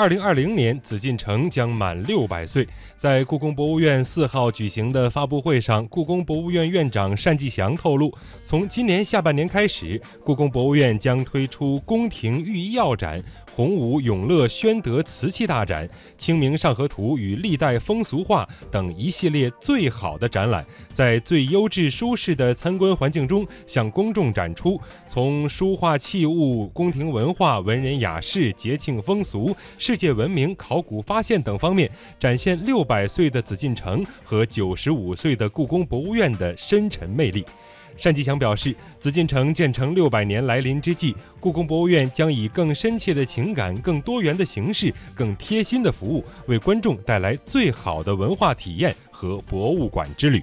二零二零年，紫禁城将满六百岁。在故宫博物院四号举行的发布会上，故宫博物院院长单霁翔透露，从今年下半年开始，故宫博物院将推出宫廷御医药展、洪武永乐宣德瓷器大展、清明上河图与历代风俗画等一系列最好的展览，在最优质、舒适的参观环境中，向公众展出从书画器物、宫廷文化、文人雅士、节庆风俗。世界文明、考古发现等方面，展现六百岁的紫禁城和九十五岁的故宫博物院的深沉魅力。单霁翔表示，紫禁城建成六百年来临之际，故宫博物院将以更深切的情感、更多元的形式、更贴心的服务，为观众带来最好的文化体验和博物馆之旅。